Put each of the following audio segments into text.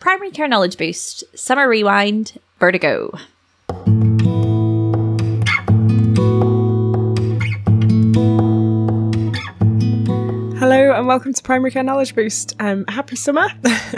Primary Care Knowledge Boost, Summer Rewind, Vertigo. Hello and welcome to Primary Care Knowledge Boost. Um, happy summer.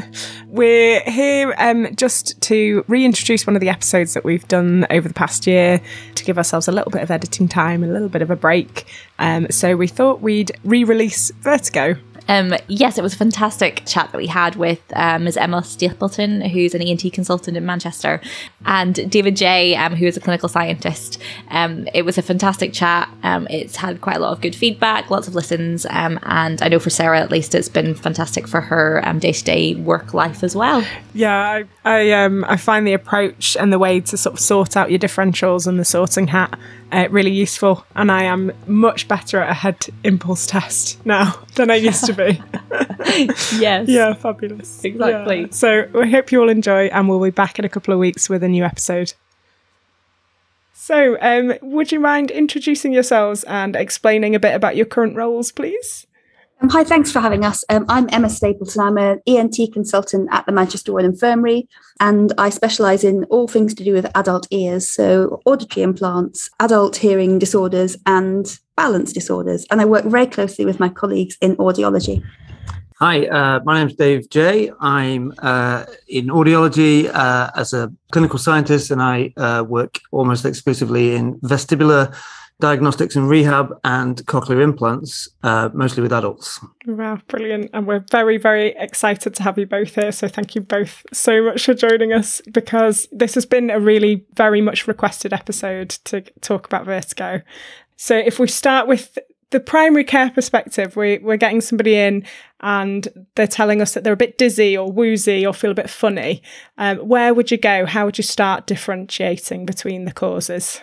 We're here um, just to reintroduce one of the episodes that we've done over the past year to give ourselves a little bit of editing time, a little bit of a break. Um, so we thought we'd re release Vertigo. Um, yes, it was a fantastic chat that we had with um, Ms. Emma Stapleton, who's an ENT consultant in Manchester, and David Jay, um, who is a clinical scientist. Um, it was a fantastic chat. Um, it's had quite a lot of good feedback, lots of listens, um, and I know for Sara at least it's been fantastic for her day to day work life as well. Yeah, I I, I find the approach and the way to sort of sort out your differentials and the sorting hat uh, really useful, and I am much better at a head impulse test now than I used to be. yes. Yeah, fabulous. Exactly. Yeah. So we hope you all enjoy, and we'll be back in a couple of weeks with a new episode. So, um, would you mind introducing yourselves and explaining a bit about your current roles, please? Um, hi, thanks for having us. Um, I'm Emma Stapleton. I'm an ENT consultant at the Manchester Royal Infirmary, and I specialise in all things to do with adult ears, so auditory implants, adult hearing disorders, and balance disorders. And I work very closely with my colleagues in audiology. Hi, uh, my name's Dave Jay. I'm uh, in audiology uh, as a clinical scientist, and I uh, work almost exclusively in vestibular diagnostics and rehab and cochlear implants, uh, mostly with adults. Wow, brilliant. And we're very, very excited to have you both here. So thank you both so much for joining us because this has been a really very much requested episode to talk about vertigo. So if we start with the primary care perspective, we, we're getting somebody in and they're telling us that they're a bit dizzy or woozy or feel a bit funny. Um, where would you go? How would you start differentiating between the causes?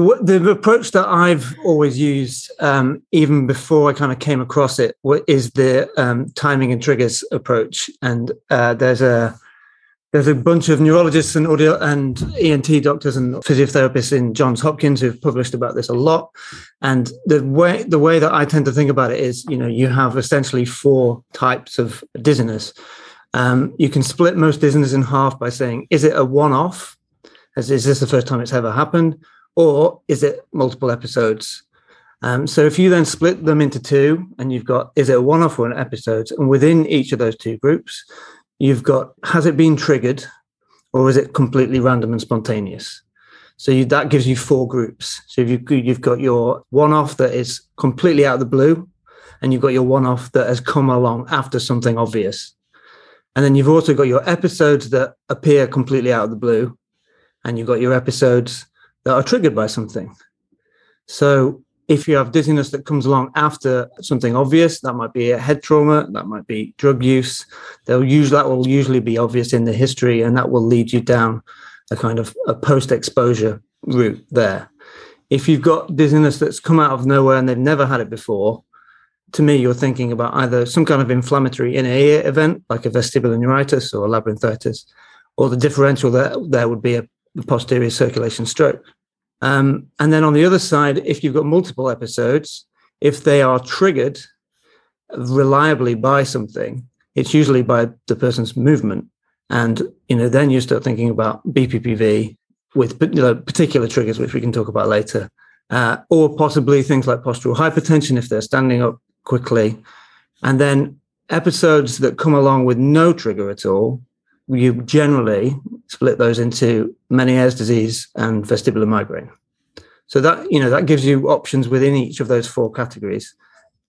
The the approach that I've always used, um, even before I kind of came across it, is the um, timing and triggers approach. And uh, there's a there's a bunch of neurologists and audio and ENT doctors and physiotherapists in Johns Hopkins who've published about this a lot. And the way the way that I tend to think about it is, you know, you have essentially four types of dizziness. Um, you can split most dizziness in half by saying, is it a one-off? Is, is this the first time it's ever happened? Or is it multiple episodes? Um, so if you then split them into two, and you've got is it a one-off or an episode, and within each of those two groups, you've got has it been triggered, or is it completely random and spontaneous? So you, that gives you four groups. So you, you've got your one-off that is completely out of the blue, and you've got your one-off that has come along after something obvious, and then you've also got your episodes that appear completely out of the blue, and you've got your episodes that are triggered by something. So if you have dizziness that comes along after something obvious, that might be a head trauma, that might be drug use. They'll use that will usually be obvious in the history, and that will lead you down a kind of a post-exposure route there. If you've got dizziness that's come out of nowhere and they've never had it before, to me, you're thinking about either some kind of inflammatory inner ear event, like a vestibular neuritis or a labyrinthitis, or the differential there, there would be a posterior circulation stroke. Um, and then on the other side, if you've got multiple episodes, if they are triggered reliably by something, it's usually by the person's movement. And you know, then you start thinking about BPPV with you know, particular triggers, which we can talk about later, uh, or possibly things like postural hypertension if they're standing up quickly, and then episodes that come along with no trigger at all, you generally split those into Meniere's disease and vestibular migraine. So that you know that gives you options within each of those four categories,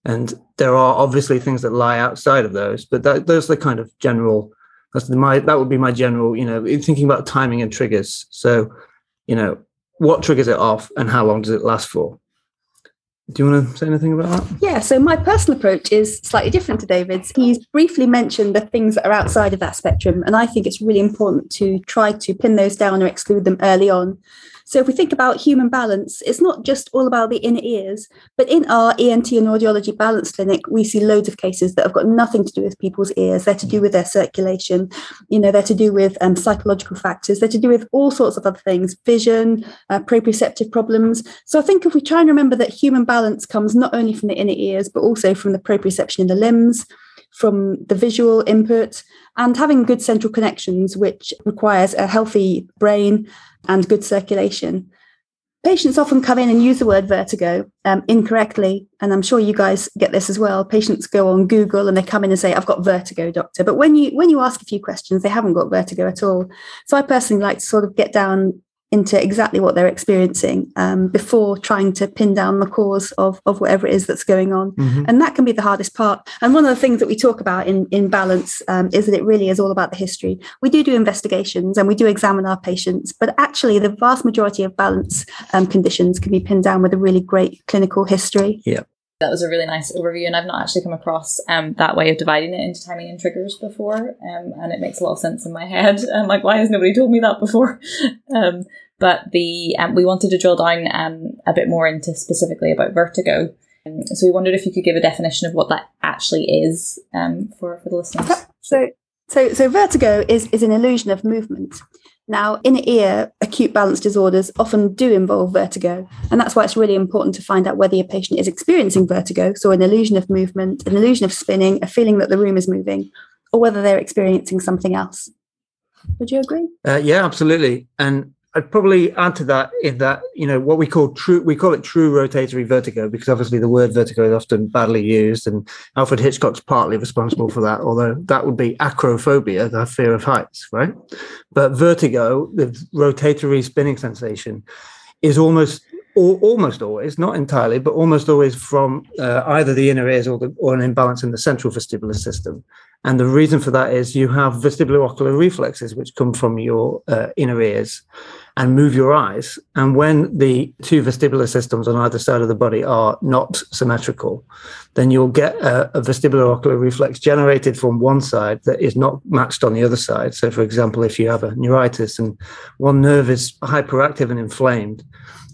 and there are obviously things that lie outside of those, but that, those are the kind of general. That's my that would be my general. You know, thinking about timing and triggers. So, you know, what triggers it off and how long does it last for? Do you want to say anything about that? Yeah, so my personal approach is slightly different to David's. He's briefly mentioned the things that are outside of that spectrum, and I think it's really important to try to pin those down or exclude them early on. So if we think about human balance, it's not just all about the inner ears, but in our ENT and audiology balance clinic, we see loads of cases that have got nothing to do with people's ears. They're to do with their circulation, you know, they're to do with um, psychological factors, they're to do with all sorts of other things, vision, uh, proprioceptive problems. So I think if we try and remember that human balance comes not only from the inner ears, but also from the proprioception in the limbs, from the visual input and having good central connections, which requires a healthy brain and good circulation. Patients often come in and use the word vertigo um, incorrectly, and I'm sure you guys get this as well. Patients go on Google and they come in and say, "I've got vertigo, doctor." But when you when you ask a few questions, they haven't got vertigo at all. So I personally like to sort of get down into exactly what they're experiencing um, before trying to pin down the cause of, of whatever it is that's going on. Mm-hmm. And that can be the hardest part. And one of the things that we talk about in, in balance um, is that it really is all about the history. We do do investigations and we do examine our patients, but actually the vast majority of balance um, conditions can be pinned down with a really great clinical history. Yeah. That was a really nice overview, and I've not actually come across um, that way of dividing it into timing and triggers before, um, and it makes a lot of sense in my head. I'm like, why has nobody told me that before? um, but the um, we wanted to drill down um, a bit more into specifically about vertigo. Um, so we wondered if you could give a definition of what that actually is for for the listeners. So, so, so vertigo is is an illusion of movement. Now, in ear, acute balance disorders often do involve vertigo, and that's why it's really important to find out whether your patient is experiencing vertigo, so an illusion of movement, an illusion of spinning, a feeling that the room is moving, or whether they're experiencing something else. Would you agree? Uh, yeah, absolutely. And I'd probably add to that in that you know what we call true we call it true rotatory vertigo because obviously the word vertigo is often badly used and Alfred Hitchcock's partly responsible for that although that would be acrophobia the fear of heights right but vertigo the rotatory spinning sensation is almost or almost always, not entirely, but almost always from uh, either the inner ears or, the, or an imbalance in the central vestibular system. And the reason for that is you have vestibulo-ocular reflexes, which come from your uh, inner ears and move your eyes. And when the two vestibular systems on either side of the body are not symmetrical, then you'll get a, a vestibulo-ocular reflex generated from one side that is not matched on the other side. So, for example, if you have a neuritis and one nerve is hyperactive and inflamed,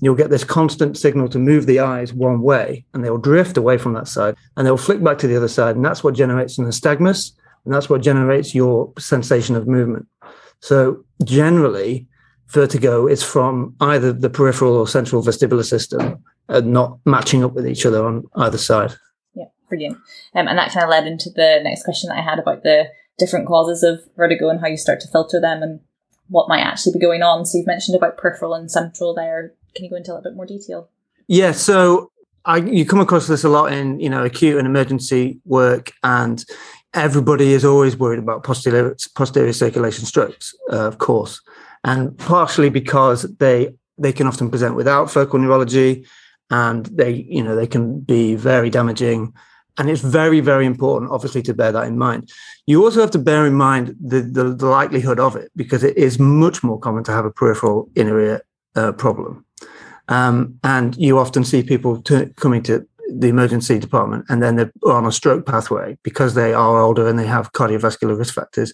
you'll get this constant signal to move the eyes one way and they'll drift away from that side and they'll flick back to the other side. And that's what generates an nystagmus and that's what generates your sensation of movement. So generally, vertigo is from either the peripheral or central vestibular system and not matching up with each other on either side. Yeah, brilliant. Um, and that kind of led into the next question that I had about the different causes of vertigo and how you start to filter them and what might actually be going on. So you've mentioned about peripheral and central there. Can you go into a little bit more detail? Yeah, so I, you come across this a lot in you know acute and emergency work, and everybody is always worried about posterior posterior circulation strokes, uh, of course, and partially because they they can often present without focal neurology, and they you know they can be very damaging and it's very very important obviously to bear that in mind. You also have to bear in mind the, the, the likelihood of it because it is much more common to have a peripheral inner ear uh, problem. Um, and you often see people t- coming to the emergency department and then they're on a stroke pathway because they are older and they have cardiovascular risk factors.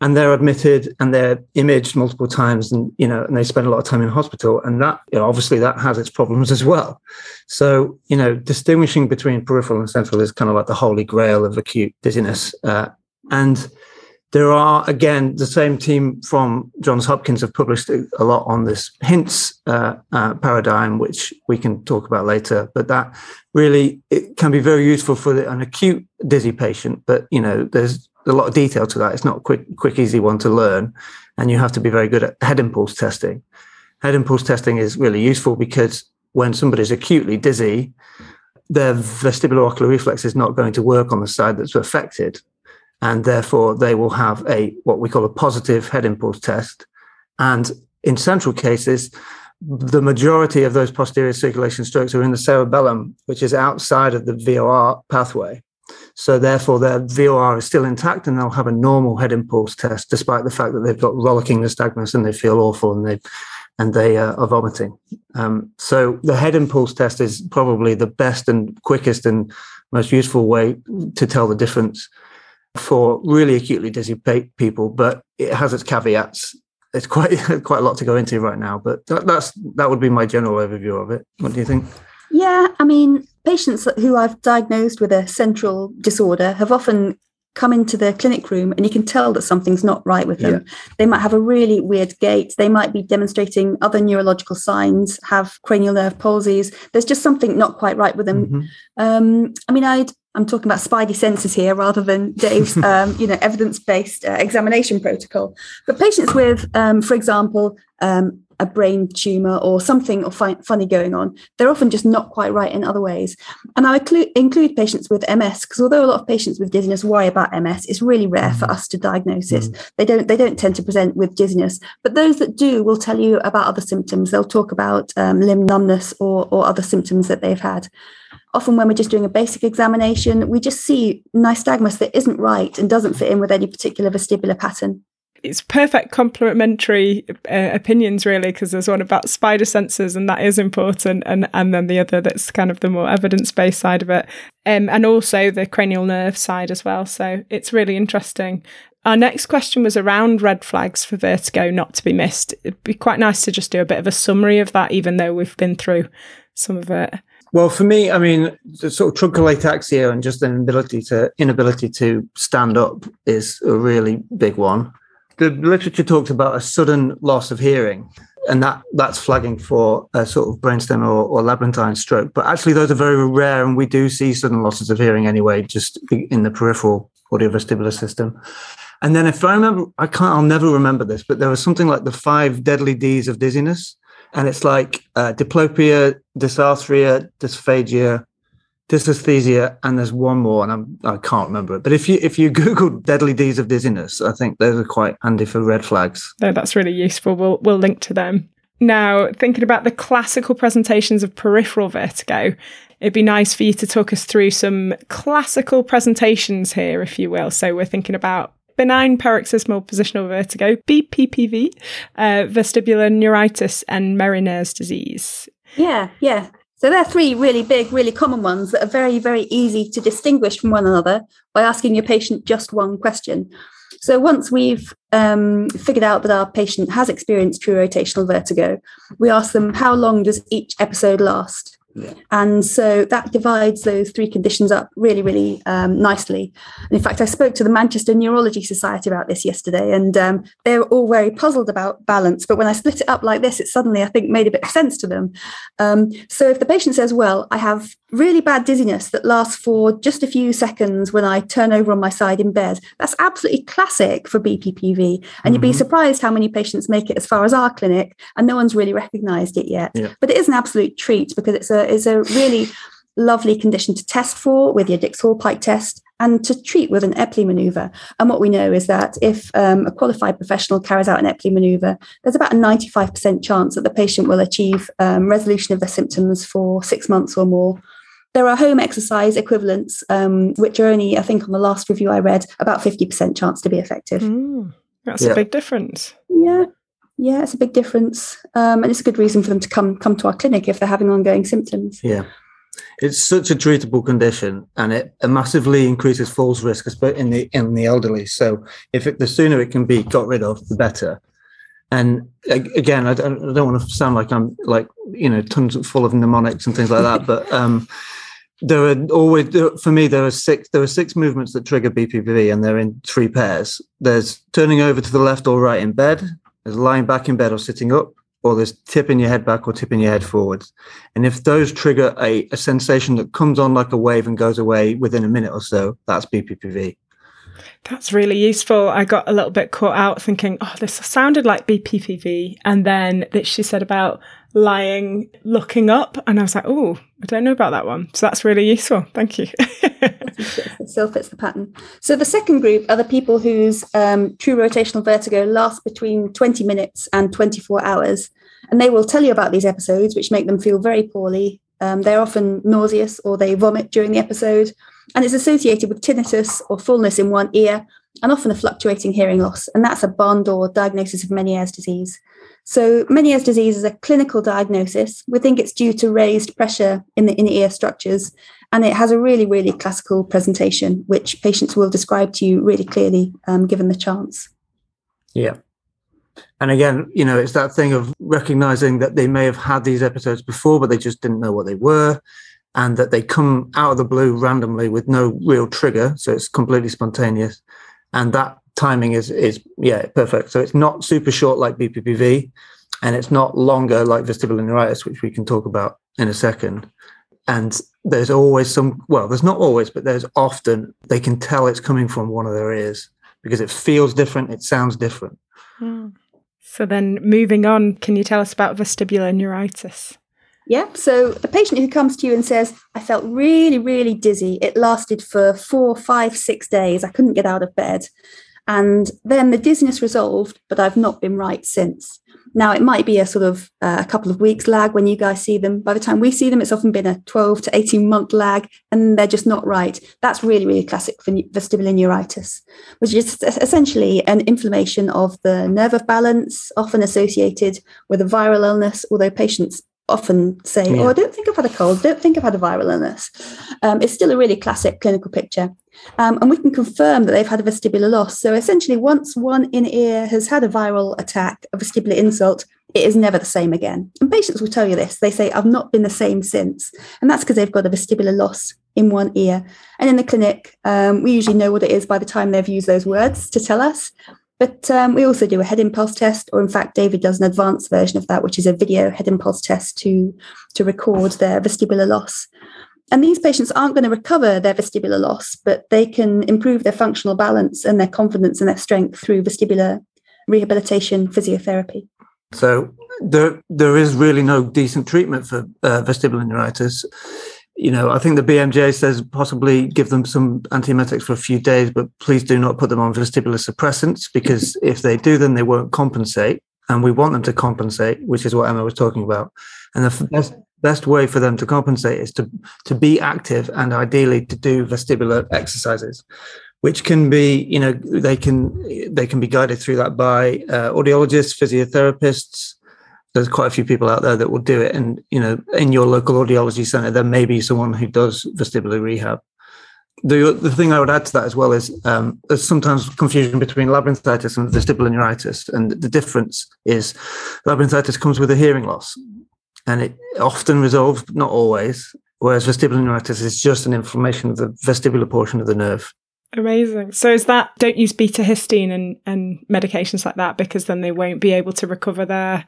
And they're admitted and they're imaged multiple times and you know and they spend a lot of time in hospital. And that you know, obviously that has its problems as well. So you know distinguishing between peripheral and central is kind of like the holy grail of acute dizziness uh, and there are, again, the same team from Johns Hopkins have published a lot on this HINTS uh, uh, paradigm, which we can talk about later. But that really it can be very useful for the, an acute dizzy patient. But you know, there's a lot of detail to that. It's not a quick, quick, easy one to learn, and you have to be very good at head impulse testing. Head impulse testing is really useful because when somebody's acutely dizzy, their vestibular ocular reflex is not going to work on the side that's affected and therefore they will have a what we call a positive head impulse test. And in central cases, the majority of those posterior circulation strokes are in the cerebellum, which is outside of the VOR pathway. So therefore, their VOR is still intact, and they'll have a normal head impulse test, despite the fact that they've got rollicking nystagmus and they feel awful and they and they uh, are vomiting. Um, so the head impulse test is probably the best and quickest and most useful way to tell the difference for really acutely dizzy people, but it has its caveats. It's quite quite a lot to go into right now, but that, that's that would be my general overview of it. What do you think? Yeah, I mean, patients who I've diagnosed with a central disorder have often come into the clinic room and you can tell that something's not right with them. Yeah. They might have a really weird gait. They might be demonstrating other neurological signs, have cranial nerve palsies. There's just something not quite right with them. Mm-hmm. Um, I mean, I'd I'm talking about spidey senses here rather than Dave's, um, you know, evidence-based uh, examination protocol. But patients with, um, for example, um, a brain tumor or something or fi- funny going on, they're often just not quite right in other ways. And I include, include patients with MS because although a lot of patients with dizziness worry about MS, it's really rare for mm. us to diagnose it. Mm. They don't they don't tend to present with dizziness, but those that do will tell you about other symptoms. They'll talk about um, limb numbness or or other symptoms that they've had. Often, when we're just doing a basic examination, we just see nystagmus that isn't right and doesn't fit in with any particular vestibular pattern. It's perfect complementary uh, opinions really because there's one about spider senses and that is important and and then the other that's kind of the more evidence-based side of it. Um, and also the cranial nerve side as well so it's really interesting. Our next question was around red flags for vertigo not to be missed. It'd be quite nice to just do a bit of a summary of that even though we've been through some of it well, for me, I mean, the sort of truncal ataxia and just an inability to inability to stand up is a really big one the literature talks about a sudden loss of hearing, and that that's flagging for a sort of brainstem or, or labyrinthine stroke. But actually, those are very rare, and we do see sudden losses of hearing anyway, just in the peripheral audiovestibular system. And then, if I remember, I can't, I'll never remember this, but there was something like the five deadly D's of dizziness, and it's like uh, diplopia, dysarthria, dysphagia, dysesthesia, and there's one more, and I'm, I can't remember it. But if you if you Google deadly D's of dizziness, I think those are quite handy for red flags. No, that's really useful. We'll we'll link to them. Now, thinking about the classical presentations of peripheral vertigo, it'd be nice for you to talk us through some classical presentations here, if you will. So we're thinking about benign paroxysmal positional vertigo, BPPV, uh, vestibular neuritis, and Meniere's disease. Yeah, yeah. So there are three really big, really common ones that are very, very easy to distinguish from one another by asking your patient just one question. So once we've um, figured out that our patient has experienced true rotational vertigo, we ask them how long does each episode last? And so that divides those three conditions up really, really um, nicely. And in fact, I spoke to the Manchester Neurology Society about this yesterday, and um, they were all very puzzled about balance. But when I split it up like this, it suddenly, I think, made a bit of sense to them. Um, so if the patient says, Well, I have really bad dizziness that lasts for just a few seconds when I turn over on my side in bed, that's absolutely classic for BPPV. And mm-hmm. you'd be mm-hmm. surprised how many patients make it as far as our clinic, and no one's really recognized it yet. Yeah. But it is an absolute treat because it's a is a really lovely condition to test for with your Dix Hallpike test and to treat with an Epley maneuver. And what we know is that if um, a qualified professional carries out an Epley maneuver, there's about a 95% chance that the patient will achieve um, resolution of their symptoms for six months or more. There are home exercise equivalents, um, which are only, I think, on the last review I read, about 50% chance to be effective. Mm, that's yeah. a big difference. Yeah. Yeah, it's a big difference, um, and it's a good reason for them to come come to our clinic if they're having ongoing symptoms. Yeah, it's such a treatable condition, and it, massively increases falls risk, in the in the elderly. So, if it, the sooner it can be got rid of, the better. And again, I don't, I don't want to sound like I'm like you know tons full of mnemonics and things like that, but um, there are always for me there are six there are six movements that trigger BPPV, and they're in three pairs. There's turning over to the left or right in bed there's lying back in bed or sitting up, or there's tipping your head back or tipping your head forwards. And if those trigger a, a sensation that comes on like a wave and goes away within a minute or so, that's BPPV. That's really useful. I got a little bit caught out thinking, oh, this sounded like BPPV. And then that she said about lying, looking up. And I was like, oh, I don't know about that one. So that's really useful. Thank you. it still fits the pattern. So the second group are the people whose um, true rotational vertigo lasts between 20 minutes and 24 hours. And they will tell you about these episodes, which make them feel very poorly. Um, they're often nauseous or they vomit during the episode. And it's associated with tinnitus or fullness in one ear and often a fluctuating hearing loss. And that's a Barn or diagnosis of Meniere's disease. So Meniere's disease is a clinical diagnosis. We think it's due to raised pressure in the inner ear structures, and it has a really, really classical presentation, which patients will describe to you really clearly, um, given the chance. Yeah. And again, you know, it's that thing of recognizing that they may have had these episodes before, but they just didn't know what they were, and that they come out of the blue randomly with no real trigger. So it's completely spontaneous. And that timing is is yeah perfect. So it's not super short like BPPV, and it's not longer like vestibular neuritis, which we can talk about in a second. And there's always some, well, there's not always, but there's often, they can tell it's coming from one of their ears because it feels different, it sounds different. Mm. So then moving on, can you tell us about vestibular neuritis? Yeah, so the patient who comes to you and says, I felt really, really dizzy. It lasted for four, five, six days. I couldn't get out of bed. And then the dizziness resolved, but I've not been right since. Now, it might be a sort of uh, a couple of weeks lag when you guys see them. By the time we see them, it's often been a 12 to 18 month lag, and they're just not right. That's really, really classic for vestibular neuritis, which is essentially an inflammation of the nerve of balance, often associated with a viral illness, although patients often say, yeah. "Oh, I don't think I've had a cold. Don't think I've had a viral illness." Um, it's still a really classic clinical picture, um, and we can confirm that they've had a vestibular loss. So essentially, once one in ear has had a viral attack, a vestibular insult, it is never the same again. And patients will tell you this. They say, "I've not been the same since," and that's because they've got a vestibular loss in one ear. And in the clinic, um, we usually know what it is by the time they've used those words to tell us. But um, we also do a head impulse test, or in fact, David does an advanced version of that, which is a video head impulse test to, to record their vestibular loss. And these patients aren't going to recover their vestibular loss, but they can improve their functional balance and their confidence and their strength through vestibular rehabilitation physiotherapy. So there, there is really no decent treatment for uh, vestibular neuritis you know, I think the BMJ says possibly give them some antiemetics for a few days, but please do not put them on vestibular suppressants because if they do, then they won't compensate. And we want them to compensate, which is what Emma was talking about. And the best, best way for them to compensate is to, to be active and ideally to do vestibular exercises, which can be, you know, they can, they can be guided through that by uh, audiologists, physiotherapists, there's quite a few people out there that will do it. And, you know, in your local audiology center, there may be someone who does vestibular rehab. The, the thing I would add to that as well is um, there's sometimes confusion between labyrinthitis and vestibular neuritis. And the difference is labyrinthitis comes with a hearing loss and it often resolves, but not always. Whereas vestibular neuritis is just an inflammation of the vestibular portion of the nerve. Amazing. So is that don't use betahistine and, and medications like that because then they won't be able to recover their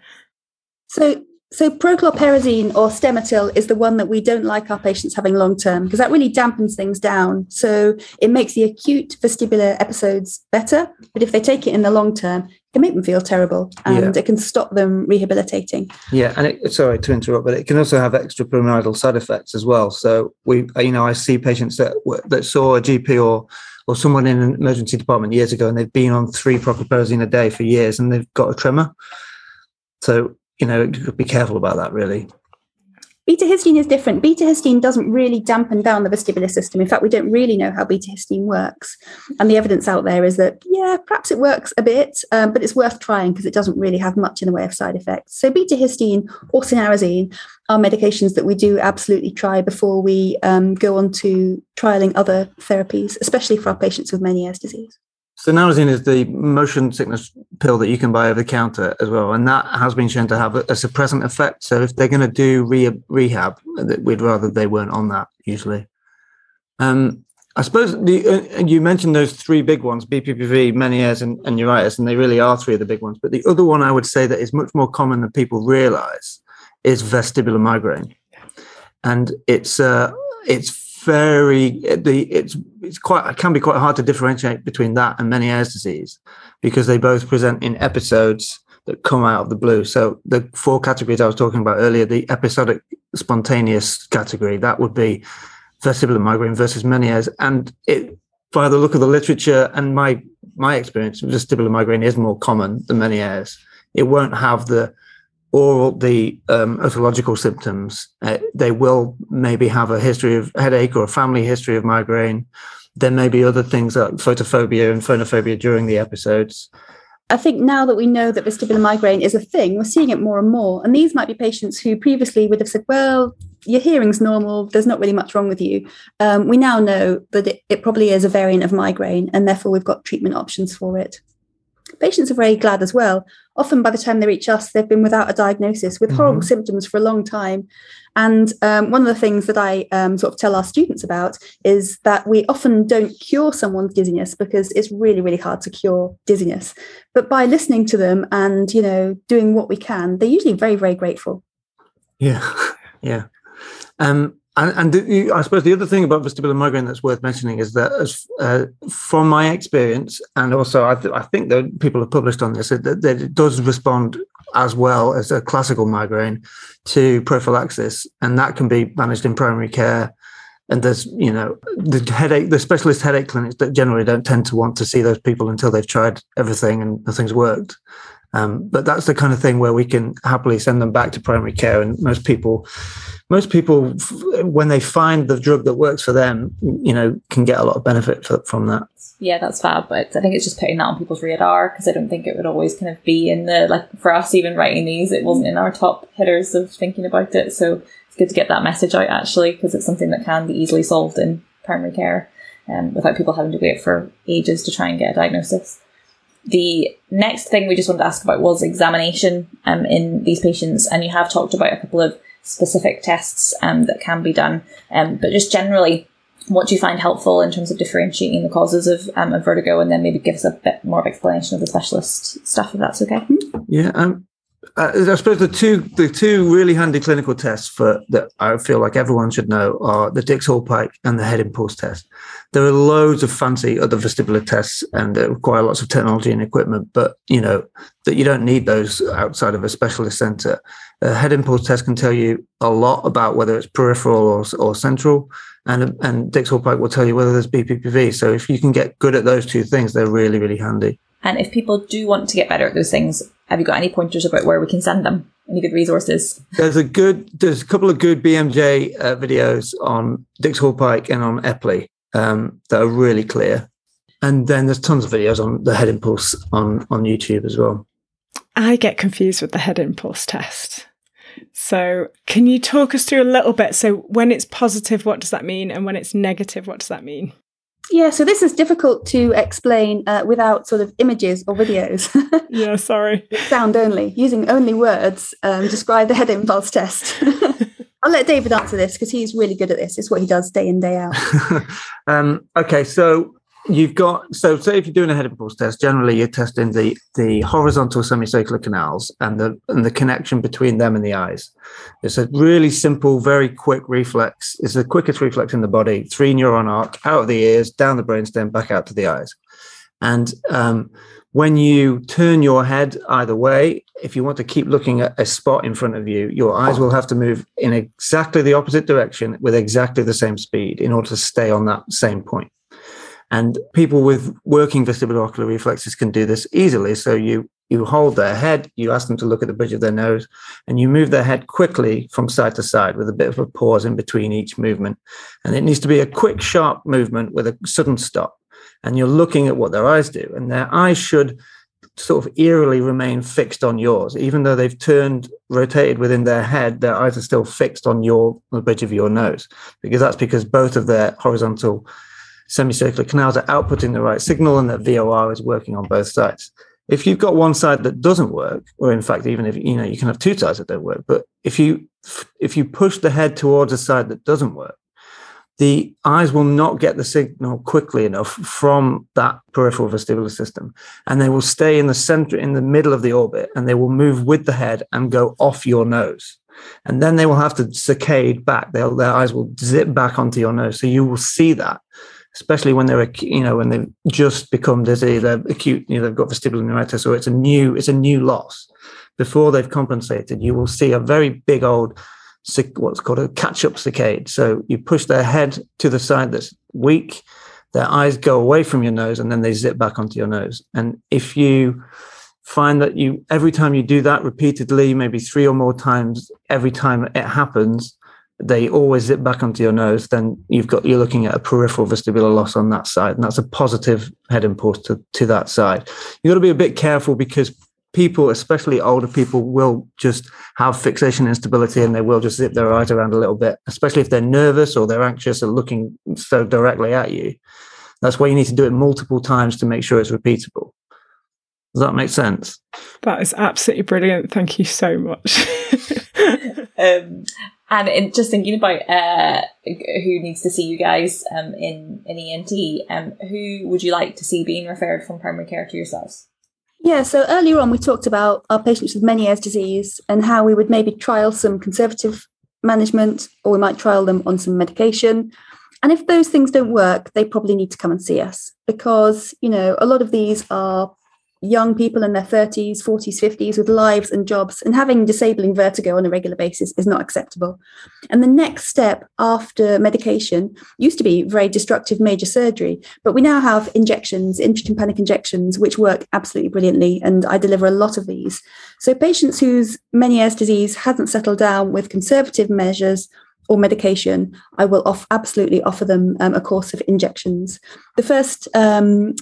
so, so prochlorperazine or Stemetil is the one that we don't like our patients having long term because that really dampens things down. So it makes the acute vestibular episodes better, but if they take it in the long term, it can make them feel terrible and yeah. it can stop them rehabilitating. Yeah, and it, sorry to interrupt, but it can also have extrapyramidal side effects as well. So we, you know, I see patients that that saw a GP or or someone in an emergency department years ago, and they've been on three prochlorperazine a day for years, and they've got a tremor. So you know, be careful about that really. Betahistine is different. Betahistine doesn't really dampen down the vestibular system. In fact, we don't really know how betahistine works. And the evidence out there is that, yeah, perhaps it works a bit, um, but it's worth trying because it doesn't really have much in the way of side effects. So, betahistine or cinnarizine are medications that we do absolutely try before we um, go on to trialing other therapies, especially for our patients with Meniere's disease. Cinnarizine is the motion sickness pill that you can buy over the counter as well, and that has been shown to have a, a suppressant effect. So if they're going to do re- rehab, we'd rather they weren't on that usually. Um, I suppose the, uh, you mentioned those three big ones: BPPV, Meniere's, and, and neuritis, and they really are three of the big ones. But the other one I would say that is much more common than people realise is vestibular migraine, and it's uh, it's very the it's it's quite it can be quite hard to differentiate between that and Meniere's disease because they both present in episodes that come out of the blue. So the four categories I was talking about earlier, the episodic spontaneous category, that would be vestibular migraine versus Meniere's. And it by the look of the literature and my my experience, vestibular migraine is more common than Meniere's. It won't have the or the um, otological symptoms, uh, they will maybe have a history of headache or a family history of migraine. There may be other things like photophobia and phonophobia during the episodes. I think now that we know that vestibular migraine is a thing, we're seeing it more and more. And these might be patients who previously would have said, well, your hearing's normal, there's not really much wrong with you. Um, we now know that it, it probably is a variant of migraine, and therefore we've got treatment options for it. Patients are very glad as well. Often, by the time they reach us, they've been without a diagnosis with mm-hmm. horrible symptoms for a long time. And um, one of the things that I um, sort of tell our students about is that we often don't cure someone's dizziness because it's really, really hard to cure dizziness. But by listening to them and you know doing what we can, they're usually very, very grateful. Yeah, yeah. Um, and, and the, I suppose the other thing about vestibular migraine that's worth mentioning is that, as, uh, from my experience, and also I, th- I, think that people have published on this, that, that, it does respond as well as a classical migraine to prophylaxis, and that can be managed in primary care. And there's, you know, the headache, the specialist headache clinics that generally don't tend to want to see those people until they've tried everything and nothing's worked. Um, but that's the kind of thing where we can happily send them back to primary care, and most people most people, when they find the drug that works for them, you know, can get a lot of benefit for, from that. Yeah, that's fab. But I think it's just putting that on people's radar because I don't think it would always kind of be in the like for us even writing these, it wasn't in our top hitters of thinking about it. So it's good to get that message out actually because it's something that can be easily solved in primary care um, without people having to wait for ages to try and get a diagnosis. The next thing we just wanted to ask about was examination um, in these patients, and you have talked about a couple of specific tests um, that can be done. Um, but just generally, what do you find helpful in terms of differentiating the causes of, um, of vertigo, and then maybe give us a bit more of explanation of the specialist stuff, if that's okay. Yeah, um, uh, I suppose the two the two really handy clinical tests for that I feel like everyone should know are the Dix-Hallpike and the head impulse test. There are loads of fancy other vestibular tests and they require lots of technology and equipment, but you know that you don't need those outside of a specialist center. A head impulse test can tell you a lot about whether it's peripheral or, or central, and and Dix-Hallpike will tell you whether there's BPPV. So if you can get good at those two things, they're really really handy. And if people do want to get better at those things, have you got any pointers about where we can send them? Any good resources? There's a good, there's a couple of good BMJ uh, videos on Dix-Hallpike and on Epley um, that are really clear. And then there's tons of videos on the head impulse on on YouTube as well. I get confused with the head impulse test. So, can you talk us through a little bit? So, when it's positive, what does that mean? And when it's negative, what does that mean? Yeah, so this is difficult to explain uh, without sort of images or videos. yeah, sorry. Sound only, using only words, um, describe the head impulse test. I'll let David answer this because he's really good at this. It's what he does day in, day out. um, okay, so you've got so say if you're doing a head impulse test, generally you're testing the the horizontal semicircular canals and the and the connection between them and the eyes. It's a really simple, very quick reflex. It's the quickest reflex in the body. Three neuron arc out of the ears, down the brainstem, back out to the eyes. And um, when you turn your head either way, if you want to keep looking at a spot in front of you, your eyes will have to move in exactly the opposite direction with exactly the same speed in order to stay on that same point. And people with working vestibular reflexes can do this easily. So you you hold their head, you ask them to look at the bridge of their nose, and you move their head quickly from side to side with a bit of a pause in between each movement. And it needs to be a quick, sharp movement with a sudden stop. And you're looking at what their eyes do, and their eyes should sort of eerily remain fixed on yours, even though they've turned, rotated within their head. Their eyes are still fixed on your the bridge of your nose, because that's because both of their horizontal semicircular canals are outputting the right signal and that VOR is working on both sides. If you've got one side that doesn't work, or in fact, even if you know you can have two sides that don't work, but if you if you push the head towards a side that doesn't work, the eyes will not get the signal quickly enough from that peripheral vestibular system, and they will stay in the center, in the middle of the orbit, and they will move with the head and go off your nose and then they will have to saccade back. They'll, their eyes will zip back onto your nose, so you will see that especially when they're you know when they've just become dizzy, they're acute, you know, they've got vestibular neuritis, or it's a new it's a new loss. Before they've compensated, you will see a very big old what's called a catch-up saccade. So you push their head to the side that's weak, their eyes go away from your nose, and then they zip back onto your nose. And if you find that you every time you do that repeatedly, maybe three or more times every time it happens, they always zip back onto your nose, then you've got you're looking at a peripheral vestibular loss on that side, and that's a positive head impulse to, to that side. You've got to be a bit careful because people, especially older people, will just have fixation instability and they will just zip their eyes around a little bit, especially if they're nervous or they're anxious or looking so directly at you. That's why you need to do it multiple times to make sure it's repeatable. Does that make sense? That is absolutely brilliant. Thank you so much. um, and in, just thinking about uh, who needs to see you guys um, in in ENT, um, who would you like to see being referred from primary care to yourselves? Yeah, so earlier on we talked about our patients with Meniere's disease and how we would maybe trial some conservative management, or we might trial them on some medication. And if those things don't work, they probably need to come and see us because, you know, a lot of these are young people in their 30s, 40s, 50s with lives and jobs, and having disabling vertigo on a regular basis is not acceptable. And the next step after medication used to be very destructive major surgery, but we now have injections, intratympanic injections, which work absolutely brilliantly. And I deliver a lot of these. So patients whose Meniere's disease hasn't settled down with conservative measures or medication, I will off, absolutely offer them um, a course of injections. The first um,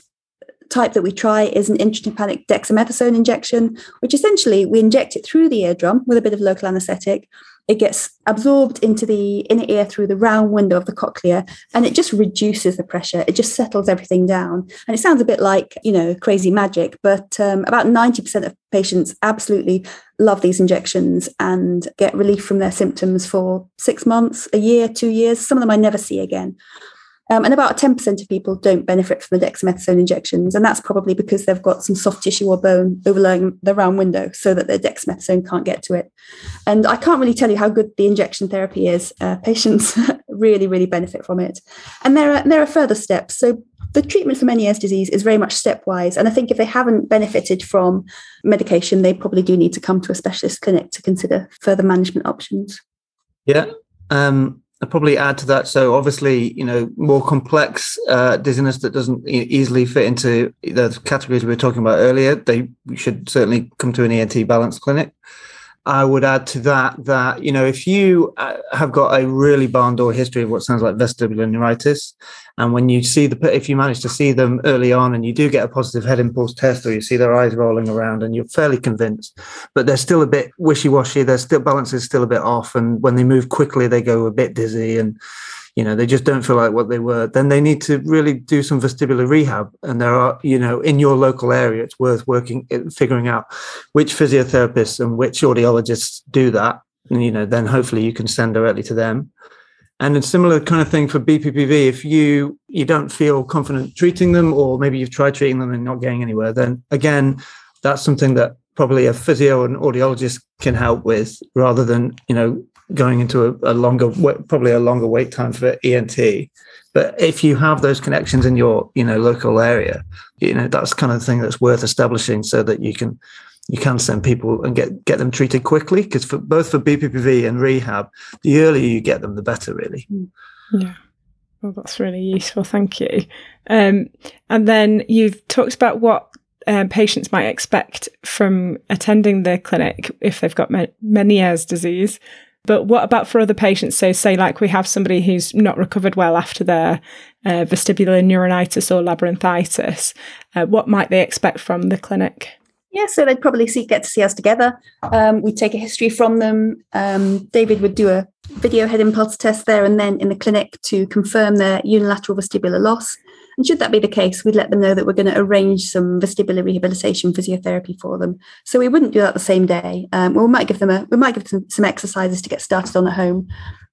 type that we try is an intratympanic dexamethasone injection, which essentially we inject it through the eardrum with a bit of local anesthetic. It gets absorbed into the inner ear through the round window of the cochlea and it just reduces the pressure. It just settles everything down. And it sounds a bit like, you know, crazy magic, but um, about 90% of patients absolutely love these injections and get relief from their symptoms for six months, a year, two years. Some of them I never see again. Um, and about 10% of people don't benefit from the dexamethasone injections. And that's probably because they've got some soft tissue or bone overlaying the round window so that the dexamethasone can't get to it. And I can't really tell you how good the injection therapy is. Uh, patients really, really benefit from it. And there are, there are further steps. So the treatment for Meniere's disease is very much stepwise. And I think if they haven't benefited from medication, they probably do need to come to a specialist clinic to consider further management options. Yeah. Um, I'll probably add to that. So obviously, you know, more complex uh, dizziness that doesn't easily fit into the categories we were talking about earlier, they should certainly come to an ENT balance clinic. I would add to that that you know if you uh, have got a really barn door history of what sounds like vestibular neuritis, and when you see the if you manage to see them early on and you do get a positive head impulse test or you see their eyes rolling around and you're fairly convinced, but they're still a bit wishy washy, their still balance is still a bit off, and when they move quickly they go a bit dizzy and you know they just don't feel like what they were then they need to really do some vestibular rehab. And there are you know in your local area it's worth working figuring out which physiotherapists and which audiologists do that. And you know then hopefully you can send directly to them. And a similar kind of thing for BPPV if you you don't feel confident treating them or maybe you've tried treating them and not getting anywhere then again that's something that probably a physio and audiologist can help with rather than you know going into a, a longer, probably a longer wait time for ENT. But if you have those connections in your, you know, local area, you know, that's kind of thing that's worth establishing so that you can you can send people and get get them treated quickly because for both for BPPV and rehab, the earlier you get them, the better, really. Mm. Yeah. Well, that's really useful. Thank you. Um, and then you've talked about what um, patients might expect from attending the clinic if they've got Meniere's disease. But what about for other patients? So, say, like we have somebody who's not recovered well after their uh, vestibular neuronitis or labyrinthitis. Uh, what might they expect from the clinic? Yeah, so they'd probably see, get to see us together. Um, we'd take a history from them. Um, David would do a video head impulse test there and then in the clinic to confirm their unilateral vestibular loss. And should that be the case, we'd let them know that we're going to arrange some vestibular rehabilitation physiotherapy for them. So we wouldn't do that the same day. Um, we might give them a we might give them some exercises to get started on at home.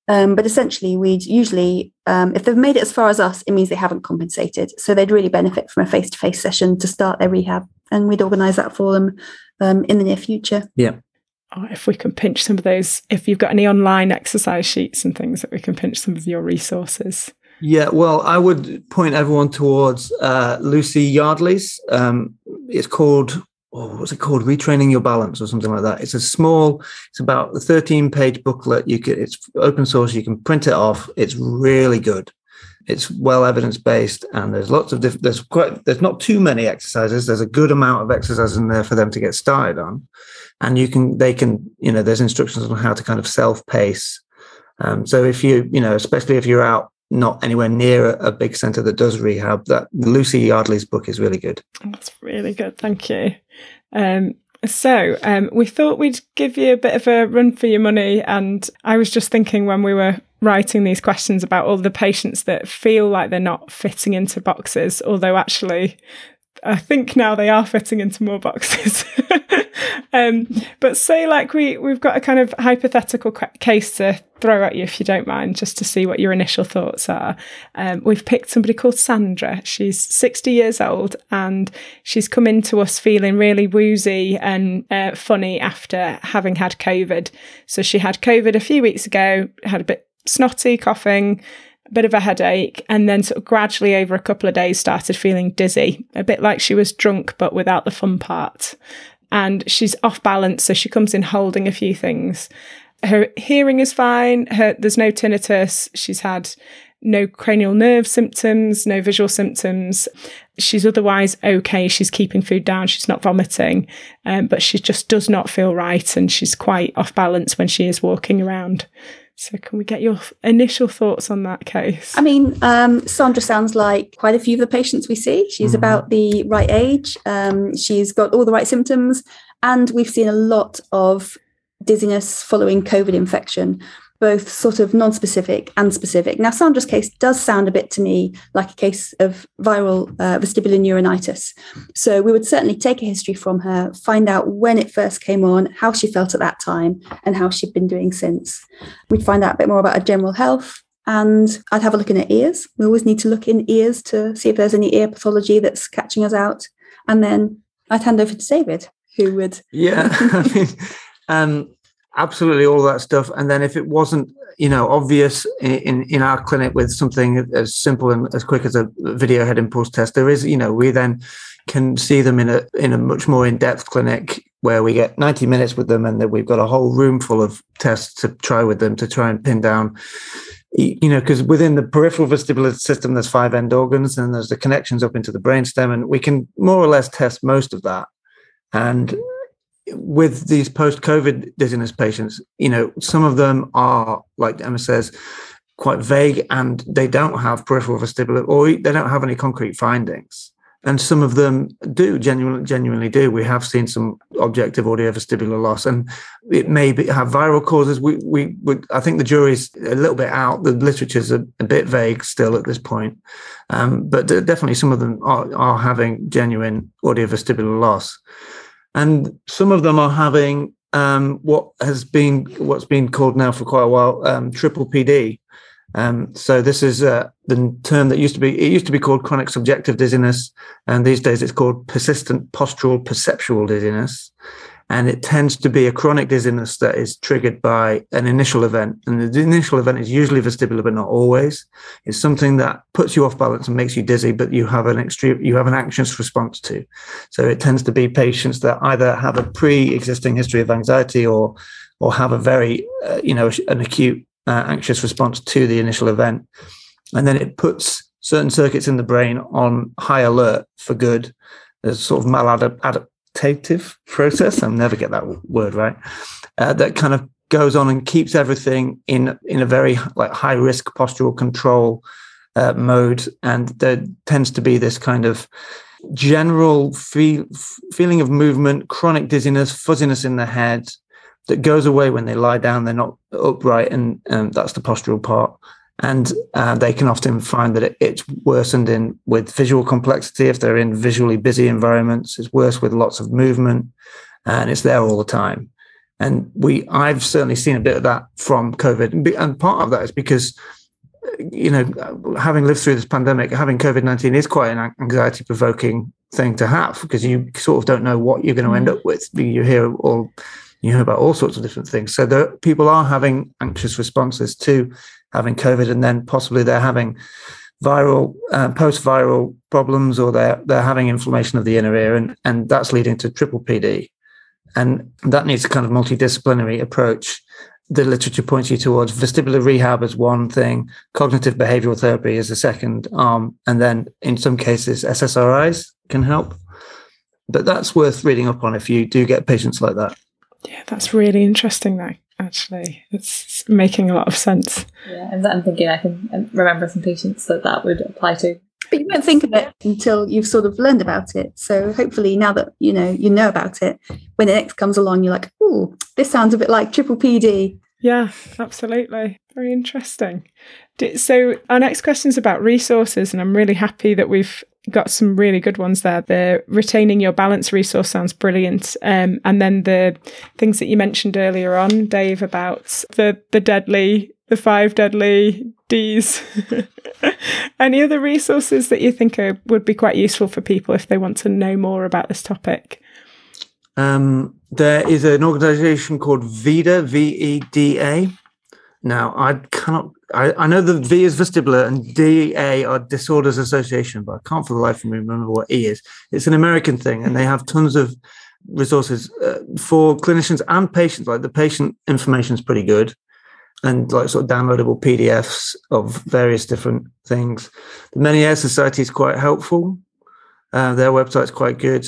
Um, but essentially, we'd usually, um, if they've made it as far as us, it means they haven't compensated. So they'd really benefit from a face to face session to start their rehab. And we'd organise that for them um, in the near future. Yeah. Oh, if we can pinch some of those, if you've got any online exercise sheets and things that we can pinch some of your resources. Yeah, well, I would point everyone towards uh, Lucy Yardley's. Um, it's called, oh, what's it called? Retraining Your Balance or something like that. It's a small, it's about a 13 page booklet. You can, it's open source. You can print it off. It's really good. It's well evidence based, and there's lots of different. There's quite. There's not too many exercises. There's a good amount of exercises in there for them to get started on, and you can. They can. You know, there's instructions on how to kind of self pace. Um, so if you, you know, especially if you're out not anywhere near a, big centre that does rehab. That Lucy Yardley's book is really good. That's really good. Thank you. Um, so um, we thought we'd give you a bit of a run for your money, and I was just thinking when we were writing these questions about all the patients that feel like they're not fitting into boxes, although actually I think now they are fitting into more boxes. um, but say like we we've got a kind of hypothetical case to throw at you if you don't mind, just to see what your initial thoughts are. Um, we've picked somebody called Sandra. She's 60 years old and she's come into us feeling really woozy and uh, funny after having had COVID. So she had COVID a few weeks ago, had a bit snotty, coughing bit of a headache, and then sort of gradually over a couple of days started feeling dizzy, a bit like she was drunk but without the fun part. And she's off balance, so she comes in holding a few things. Her hearing is fine. Her, there's no tinnitus. She's had no cranial nerve symptoms, no visual symptoms. She's otherwise okay. She's keeping food down. She's not vomiting, um, but she just does not feel right, and she's quite off balance when she is walking around. So, can we get your initial thoughts on that case? I mean, um, Sandra sounds like quite a few of the patients we see. She's mm-hmm. about the right age. Um, she's got all the right symptoms, and we've seen a lot of dizziness following COVID infection both sort of non-specific and specific. Now, Sandra's case does sound a bit to me like a case of viral uh, vestibular neuritis. So we would certainly take a history from her, find out when it first came on, how she felt at that time, and how she'd been doing since. We'd find out a bit more about her general health, and I'd have a look in her ears. We always need to look in ears to see if there's any ear pathology that's catching us out. And then I'd hand over to David, who would. Yeah, I mean, um, absolutely all that stuff. And then if it wasn't you know obvious in in our clinic with something as simple and as quick as a video head impulse test there is you know we then can see them in a in a much more in-depth clinic where we get 90 minutes with them and then we've got a whole room full of tests to try with them to try and pin down you know because within the peripheral vestibular system there's five end organs and there's the connections up into the brainstem and we can more or less test most of that. And with these post-COVID dizziness patients, you know, some of them are, like Emma says, quite vague and they don't have peripheral vestibular or they don't have any concrete findings. And some of them do genuinely, genuinely do. We have seen some objective audio vestibular loss, and it may be, have viral causes. We, we, I think the jury's a little bit out. The literature's a, a bit vague still at this point, um, but definitely some of them are, are having genuine audio vestibular loss and some of them are having um, what has been what's been called now for quite a while um, triple PD. Um, so this is uh, the term that used to be it used to be called chronic subjective dizziness, and these days it's called persistent postural perceptual dizziness and it tends to be a chronic dizziness that is triggered by an initial event. And the initial event is usually vestibular, but not always. It's something that puts you off balance and makes you dizzy, but you have an extreme, you have an anxious response to. So it tends to be patients that either have a pre-existing history of anxiety or or have a very, uh, you know, an acute uh, anxious response to the initial event, and then it puts certain circuits in the brain on high alert for good. There's sort of maladaptive adaptative process. I'll never get that word right. Uh, that kind of goes on and keeps everything in in a very like high risk postural control uh, mode, and there tends to be this kind of general feel, feeling of movement, chronic dizziness, fuzziness in the head that goes away when they lie down. They're not upright, and um, that's the postural part and uh, they can often find that it, it's worsened in with visual complexity. If they're in visually busy environments it's worse with lots of movement and it's there all the time. And we i've certainly seen a bit of that from covid. And part of that is because you know having lived through this pandemic having covid-19 is quite an anxiety provoking thing to have because you sort of don't know what you're going to end mm. up with. You hear all you hear about all sorts of different things. So the, people are having anxious responses to having COVID, and then possibly they're having viral, uh, post-viral problems, or they're they're having inflammation of the inner ear, and and that's leading to triple PD, and that needs a kind of multidisciplinary approach. The literature points you towards vestibular rehab as one thing, cognitive behavioral therapy is a second arm, and then in some cases SSRIs can help. But that's worth reading up on if you do get patients like that. Yeah, that's really interesting though actually. It's making a lot of sense. Yeah, and I'm thinking I can um, remember some patients that that would apply to. But you won't think of it until you've sort of learned about it. So hopefully, now that you know you know about it, when it next comes along, you're like, "Oh, this sounds a bit like triple PD." Yeah, absolutely. Very interesting. So, our next question is about resources, and I'm really happy that we've got some really good ones there. The retaining your balance resource sounds brilliant. Um, and then the things that you mentioned earlier on, Dave, about the the deadly, the five deadly D's. Any other resources that you think are, would be quite useful for people if they want to know more about this topic? Um, there is an organization called VEDA, V E D A. Now, I cannot, I, I know the V is vestibular and DA are Disorders Association, but I can't for the life of me remember what E is. It's an American thing, and they have tons of resources uh, for clinicians and patients. Like the patient information is pretty good, and like sort of downloadable PDFs of various different things. The Meniere Society is quite helpful. Uh, their website's quite good.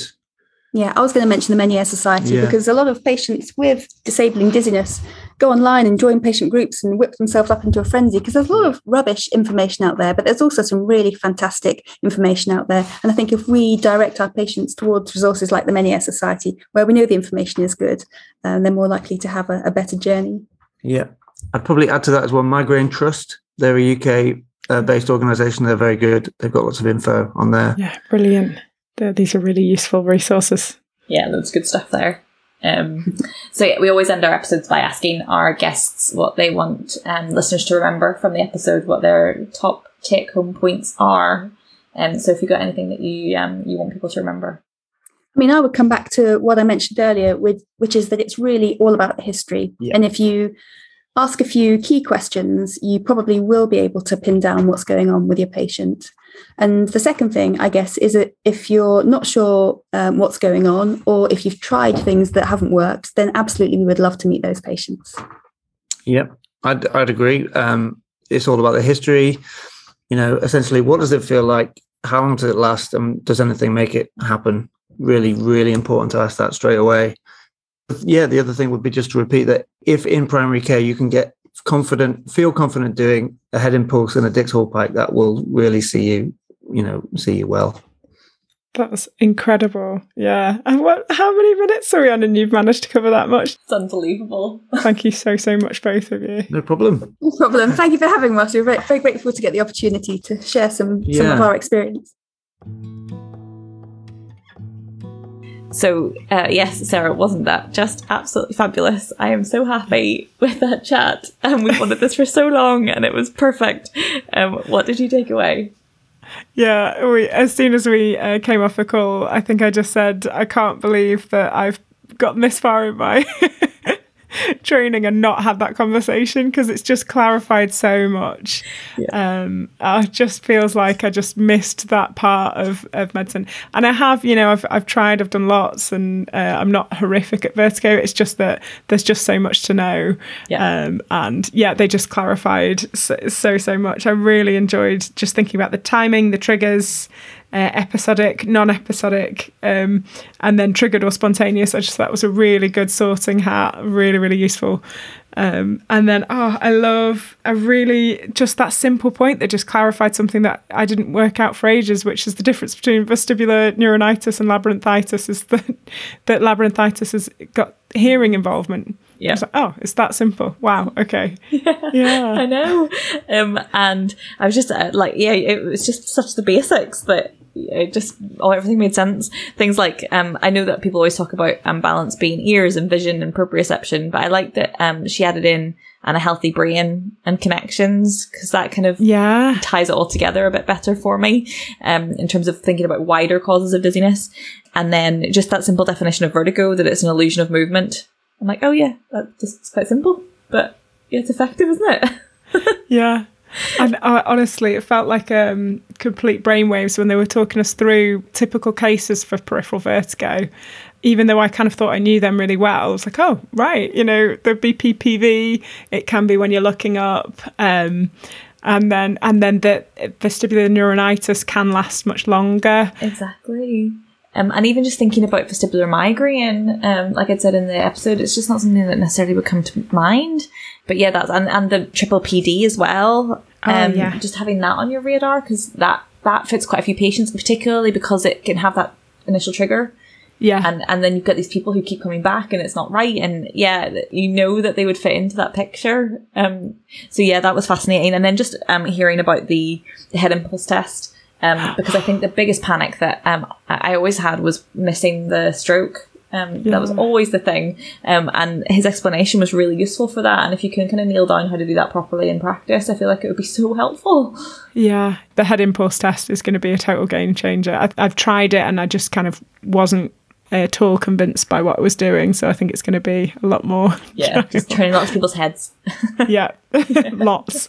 Yeah, I was going to mention the Meniere Society Yeah. because a lot of patients with disabling dizziness go online and join patient groups and whip themselves up into a frenzy because there's a lot of rubbish information out there, but there's also some really fantastic information out there. And I think if we direct our patients towards resources like the Meniere Society, where we know the information is good, um, they're more likely to have a, a better journey. Yeah, I'd probably add to that as well. Migraine Trust. They're a UK uh, based organisation. They're very good. They've got lots of info on there. Yeah, brilliant. Th- These are really useful resources. Yeah, that's good stuff there. Um, so yeah, we always end our episodes by asking our guests what they want um, listeners to remember from the episode, what their top take home points are. Um, so if you've got anything that you um, you want people to remember. I mean, I would come back to what I mentioned earlier, with which is that it's really all about the history. Yeah. And if you ask a few key questions, you probably will be able to pin down what's going on with your patient. And the second thing, I guess, is that if you're not sure um, what's going on, or if you've tried things that haven't worked, then absolutely we would love to meet those patients. Yep, I'd, I'd agree. Um, it's all about the history. You know, essentially, what does it feel like? How long does it last? And does anything make it happen? Really, really important to ask that straight away. Yeah, the other thing would be just to repeat that if in primary care you can get confident, feel confident doing a head impulse and a Dix-Hallpike, that will really see you, you know, see you well. That's incredible. Yeah. And what? How many minutes are we on? And you've managed to cover that much. It's unbelievable. Thank you so so much, both of you. No problem. No problem. Thank you for having us. We're very, very grateful to get the opportunity to share some, some of our experience. So uh, yes, Sara, wasn't that just absolutely fabulous? I am so happy with that chat, and we wanted this for so long, and it was perfect. Um, what did you take away? Yeah, we, as soon as we uh, came off the call, I think I just said, I can't believe that I've gotten this far in my training and not had that conversation because it's just clarified so much. Um, uh, it just feels like I just missed that part of, of medicine. And I have, you know, I've, I've tried, I've done lots, and uh, I'm not horrific at vertigo. It's just that there's just so much to know. Yeah. Um, and yeah, they just clarified so, so, so much. I really enjoyed just thinking about the timing, the triggers, uh, episodic, non episodic, um, and then triggered or spontaneous. I just thought that was a really good sorting hat, really, really useful. Um, and then, oh, I love, a really just that simple point that just clarified something that I didn't work out for ages, which is the difference between vestibular neuronitis and labyrinthitis is that, that labyrinthitis has got hearing involvement. Yeah. like, oh, it's that simple. Wow. Okay. Yeah. I know. Um, and I was just uh, like, yeah, it was just such the basics that it just all everything made sense. Things like um, I know that people always talk about um, balance being ears and vision and proprioception, but I like that um, she added in and a healthy brain and connections because that kind of Yeah. ties it all together a bit better for me um, in terms of thinking about wider causes of dizziness. And then just that simple definition of vertigo that it's an illusion of movement. I'm like, oh yeah, that's just it's quite simple, but yeah, it's effective, isn't it? Yeah. And uh, honestly, it felt like um, complete brainwaves when they were talking us through typical cases for peripheral vertigo. Even though I kind of thought I knew them really well, I was like, oh, right, you know, the BPPV, it can be when you're looking up. Um, and then and then the vestibular neuronitis can last much longer. Exactly. Um, and even just thinking about vestibular migraine, um, like I said in the episode, it's just not something that necessarily would come to mind. But yeah, that's and, and the triple PD as well. Oh, Um, yeah. Just having that on your radar because that that fits quite a few patients, particularly because it can have that initial trigger, Yeah. and and then you've got these people who keep coming back, and it's not right, and yeah, you know that they would fit into that picture. Um, so yeah, that was fascinating, and then just um hearing about the, the head impulse test. Um, because I think the biggest panic that um, I always had was missing the stroke. Um, That was always the thing. Um, and his explanation was really useful for that. And if you can kind of nail down how to do that properly in practice, I feel like it would be so helpful. Yeah, the head impulse test is going to be a total game changer. I, I've tried it and I just kind of wasn't at all convinced by what I was doing. So I think it's going to be a lot more. Yeah, just turning lots of people's heads. yeah, lots.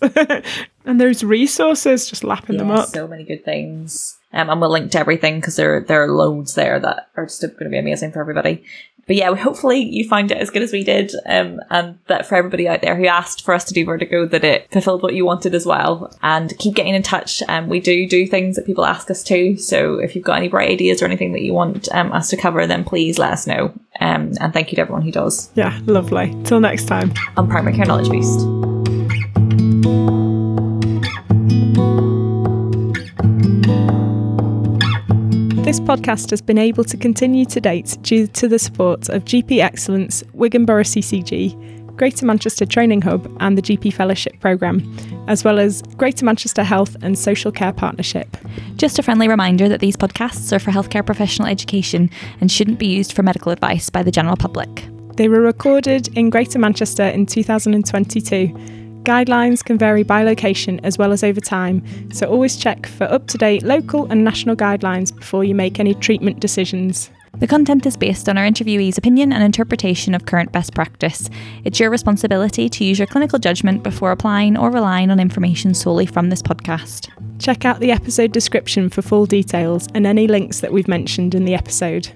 and those resources, just lapping them up. So many good things. Um, and we'll link to everything because there there are loads there that are just going to be amazing for everybody. But yeah, hopefully you found it as good as we did, um, and that for everybody out there who asked for us to do Vertigo, that it fulfilled what you wanted as well. And keep getting in touch. Um, we do do things that people ask us to. So if you've got any bright ideas or anything that you want um, us to cover, then please let us know. Um, and thank you to everyone who does Yeah, lovely. Till next time. on Primary Care Knowledge Boost. This podcast has been able to continue to date due to the support of GP Excellence, Wigan Borough CCG, Greater Manchester Training Hub, and the GP Fellowship Programme, as well as Greater Manchester Health and Social Care Partnership. Just a friendly reminder that these podcasts are for healthcare professional education and shouldn't be used for medical advice by the general public. They were recorded in Greater Manchester in 2022. Guidelines can vary by location as well as over time, so always check for up to date local and national guidelines before you make any treatment decisions. The content is based on our interviewee's opinion and interpretation of current best practice. It's your responsibility to use your clinical judgment before applying or relying on information solely from this podcast. Check out the episode description for full details and any links that we've mentioned in the episode.